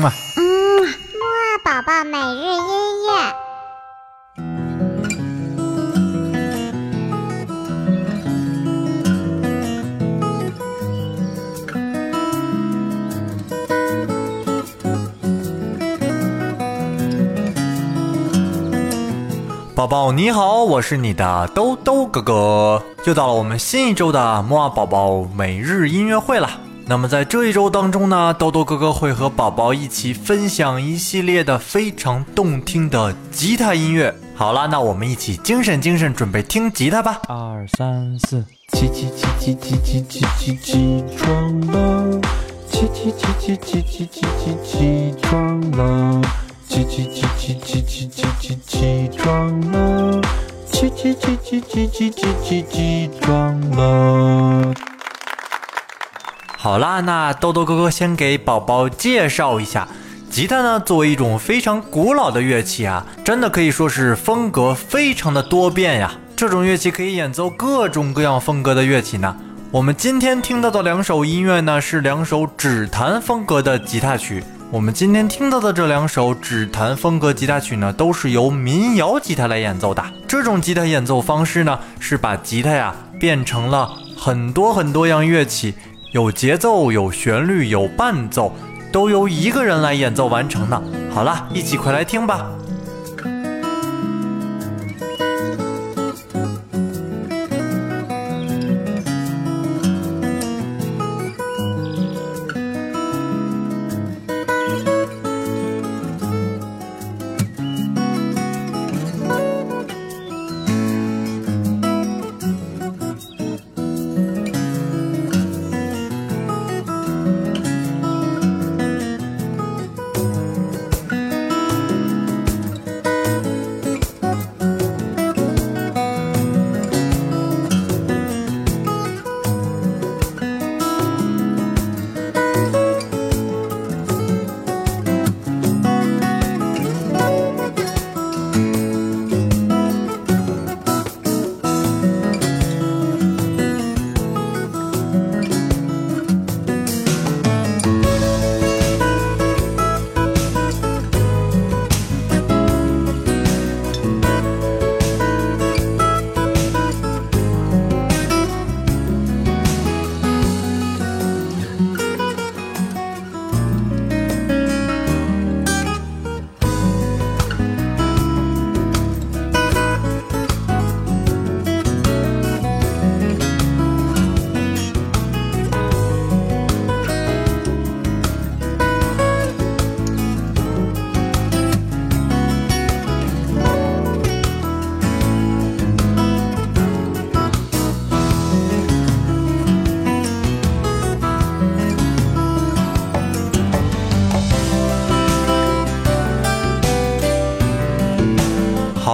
嘛。嗯，木二宝宝每日音乐。宝宝你好，我是你的兜兜哥哥，又到了我们新一周的木二宝宝每日音乐会了。那么在这一周当中呢，兜兜哥哥会和宝宝一起分享一系列的非常动听的吉他音乐。好了，那我们一起精神精神，准备听吉他吧。二三四，起起起起起起起起起床了，起起起起起起起起起床了，起起起起起起起起起床了，起起起起起起起起起床了。好啦，那豆豆哥哥先给宝宝介绍一下，吉他呢作为一种非常古老的乐器啊，真的可以说是风格非常的多变呀。这种乐器可以演奏各种各样风格的乐器呢。我们今天听到的两首音乐呢，是两首指弹风格的吉他曲。我们今天听到的这两首指弹风格吉他曲呢，都是由民谣吉他来演奏的。这种吉他演奏方式呢，是把吉他呀变成了很多很多样乐器。有节奏，有旋律，有伴奏，都由一个人来演奏完成的。好了，一起快来听吧。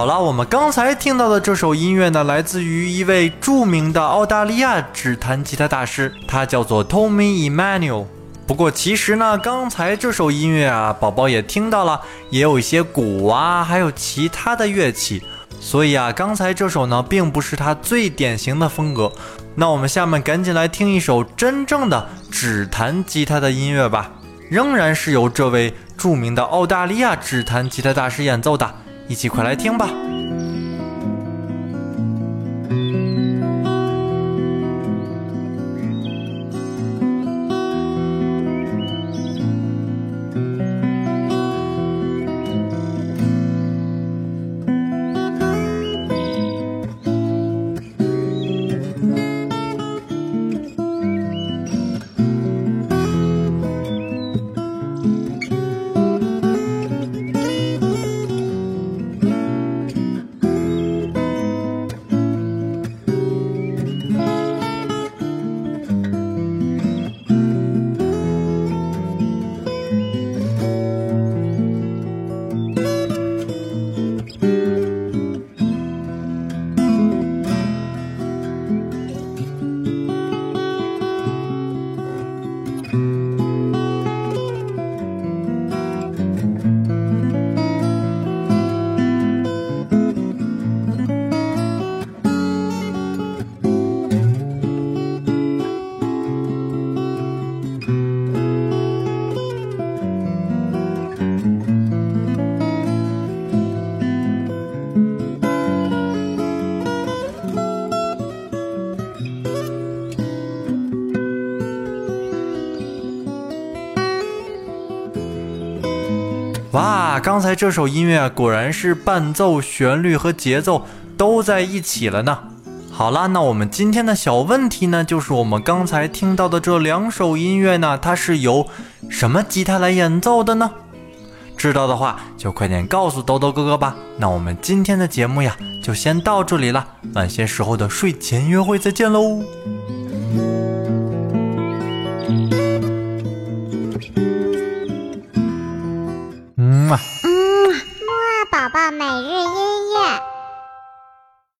好了，我们刚才听到的这首音乐呢，来自于一位著名的澳大利亚指弹吉他大师，他叫做 Tommy Emmanuel。不过其实呢，刚才这首音乐啊，宝宝也听到了，也有一些鼓啊，还有其他的乐器，所以啊，刚才这首呢，并不是他最典型的风格。那我们下面赶紧来听一首真正的指弹吉他的音乐吧，仍然是由这位著名的澳大利亚指弹吉他大师演奏的。一起快来听吧。哇，刚才这首音乐果然是伴奏、旋律和节奏都在一起了呢。好啦，那我们今天的小问题呢，就是我们刚才听到的这两首音乐呢，它是由什么吉他来演奏的呢？知道的话就快点告诉豆豆哥哥吧。那我们今天的节目呀，就先到这里了。晚些时候的睡前约会再见喽。